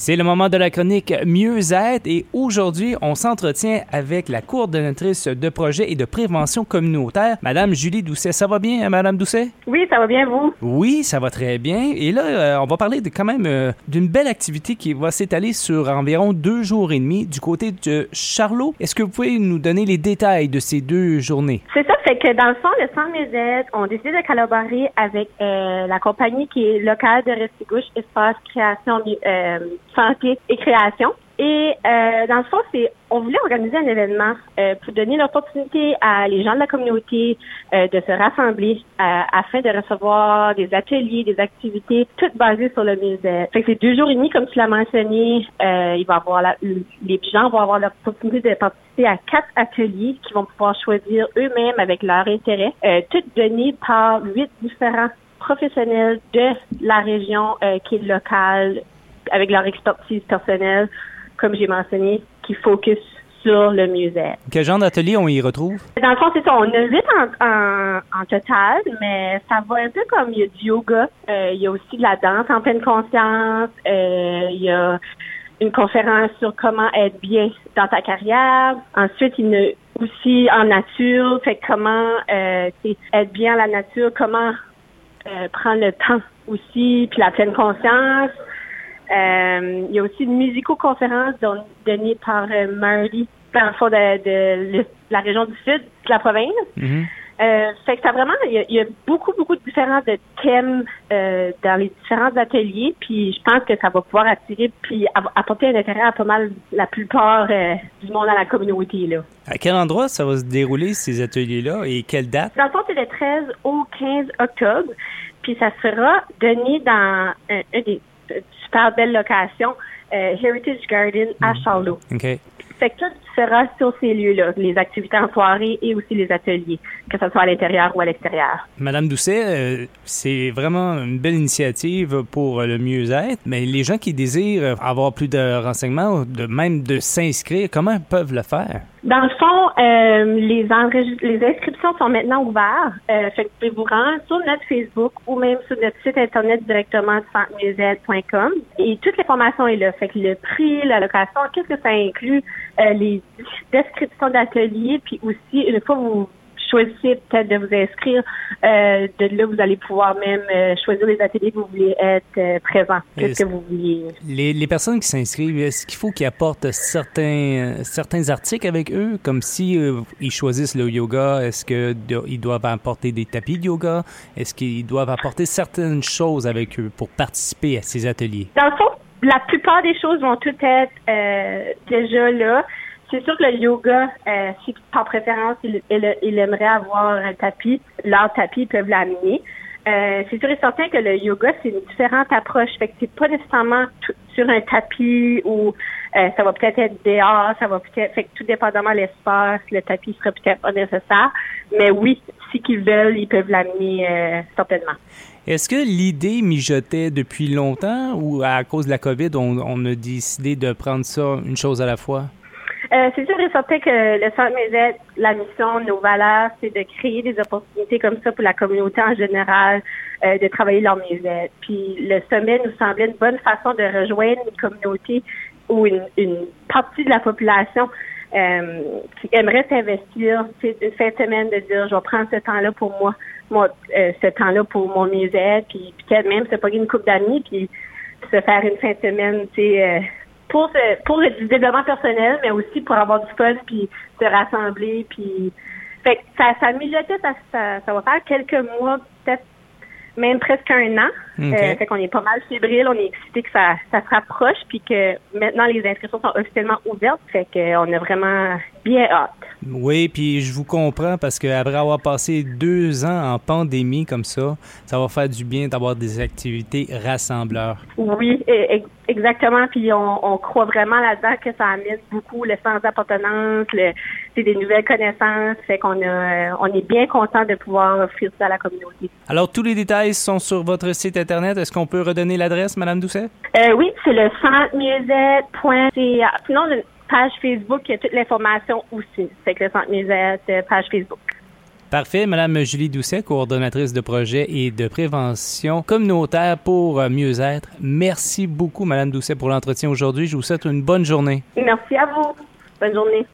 C'est le moment de la chronique Mieux-être et aujourd'hui, on s'entretient avec la coordonnatrice de projet et de prévention communautaire, Madame Julie Doucet. Ça va bien, Madame Doucet? Oui, ça va bien, vous? Oui, ça va très bien. Et là, euh, on va parler de, quand même euh, d'une belle activité qui va s'étaler sur environ deux jours et demi du côté de Charlot. Est-ce que vous pouvez nous donner les détails de ces deux journées? C'est ça, fait que dans le fond, le Centre Mézette, on décidé de collaborer avec euh, la compagnie qui est locale de Restigouche Espace Création santé et création. Et euh, dans le fond, c'est on voulait organiser un événement euh, pour donner l'opportunité à les gens de la communauté euh, de se rassembler afin de recevoir des ateliers, des activités, toutes basées sur le musée. Fait que c'est deux jours et demi, comme tu l'as mentionné. avoir les gens vont avoir l'opportunité de participer à quatre ateliers qui vont pouvoir choisir eux-mêmes avec leur intérêt, toutes données par huit différents professionnels de la région qui est locale avec leur expertise personnelle, comme j'ai mentionné, qui focus sur le musée. Quel genre d'atelier on y retrouve? Dans le fond, c'est ça. On a huit en, total, mais ça va un peu comme il y a du yoga. Euh, il y a aussi de la danse en pleine conscience. Euh, il y a une conférence sur comment être bien dans ta carrière. Ensuite, il y a aussi en nature, fait comment euh, être bien à la nature, comment prendre le temps aussi, puis la pleine conscience. Euh, il y a aussi une musico-conférence donnée par euh, Marty, dans le fond de, la région du sud de la province. Mm-hmm. Euh, fait que ça vraiment, il y, a, beaucoup, beaucoup de différents de thèmes euh, dans les différents ateliers, puis je pense que ça va pouvoir attirer puis apporter un intérêt à pas mal la plupart du monde dans la communauté. Là. À quel endroit ça va se dérouler, ces ateliers-là, et quelle date? Dans le fond, c'est le 13 au 15 octobre, puis ça sera donné dans un, un des super belle location, euh, Heritage Garden à mm. Charlot. Okay. Fait que tout sera sur ces lieux-là, les activités en soirée et aussi les ateliers, que ce soit à l'intérieur ou à l'extérieur. Madame Doucet, euh, c'est vraiment une belle initiative pour le mieux-être, mais les gens qui désirent avoir plus de renseignements, de même de s'inscrire, comment peuvent le faire? Dans le fond, euh, les, les inscriptions sont maintenant ouvertes. Euh, fait que vous pouvez vous rendre sur notre Facebook ou même sur notre site internet directement centremusette.com et toute l'information est là. Fait que le prix, la location, qu'est-ce que ça inclut, euh, les descriptions d'ateliers, puis aussi une fois vous choisissez peut-être de vous inscrire. Euh, de là, vous allez pouvoir même euh, choisir les ateliers que vous voulez être euh, présent. Qu'est-ce que vous vouliez? Les, les personnes qui s'inscrivent, est-ce qu'il faut qu'ils apportent certains, certains articles avec eux, comme si ils choisissent le yoga, est-ce qu'ils doivent apporter des tapis de yoga? Est-ce qu'ils doivent apporter certaines choses avec eux pour participer à ces ateliers? Dans le fond, la plupart des choses vont toutes être déjà là. C'est sûr que le yoga, euh, si par préférence, il, il, aimerait avoir un tapis, leur tapis, ils peuvent l'amener. Euh, c'est sûr et certain que le yoga, c'est une différente approche. Fait que c'est pas nécessairement sur un tapis ou euh, ça va peut-être être dehors, ça va peut-être, fait que tout dépendamment de l'espace, le tapis serait peut-être pas nécessaire. Mais oui, si qu'ils veulent, ils peuvent l'amener euh, certainement. Est-ce que l'idée mijotait depuis longtemps ou à cause de la COVID, on, on a décidé de prendre ça une chose à la fois? Euh, c'est sûr et certain que le Centre Mézette, la mission, nos valeurs, c'est de créer des opportunités comme ça pour la communauté en général, euh, de travailler leur Mézette. Puis le sommet nous semblait une bonne façon de rejoindre une communauté ou une, une partie de la population euh, qui aimerait s'investir une fin de semaine de dire je vais prendre ce temps-là pour moi, moi euh, ce temps-là pour mon musée, puis peut-être même se pas une coupe d'amis, puis se faire une fin de semaine, tu sais, euh, pour pour du développement personnel, mais aussi pour avoir du fun puis se rassembler puis fait ça ça mijotait ça, ça va faire quelques mois peut-être même presque un an. Euh, fait qu'on est pas mal fébrile, on est excité que ça, ça se rapproche, puis que maintenant les inscriptions sont officiellement ouvertes, fait qu'on a vraiment bien hâte. Oui, puis je vous comprends parce qu'après avoir passé deux ans en pandémie comme ça, ça va faire du bien d'avoir des activités rassembleurs. Oui, exactement. Puis on, croit vraiment là-dedans que ça amène beaucoup le sens d'appartenance, le, des nouvelles connaissances. Fait qu'on a, on est bien content de pouvoir offrir ça à la communauté. Alors tous les détails sont sur votre site internet. Est-ce qu'on peut redonner l'adresse, Madame Doucet? Euh, oui, c'est le centremusette.ca. Sinon, page Facebook, il y a toute l'information aussi. C'est que le Centre Musette, page Facebook. Parfait. Madame Julie Doucet, coordonnatrice de projet et de prévention communautaire pour euh, mieux-être. Merci beaucoup, Madame Doucet, pour l'entretien aujourd'hui. Je vous souhaite une bonne journée. Merci à vous. Bonne journée.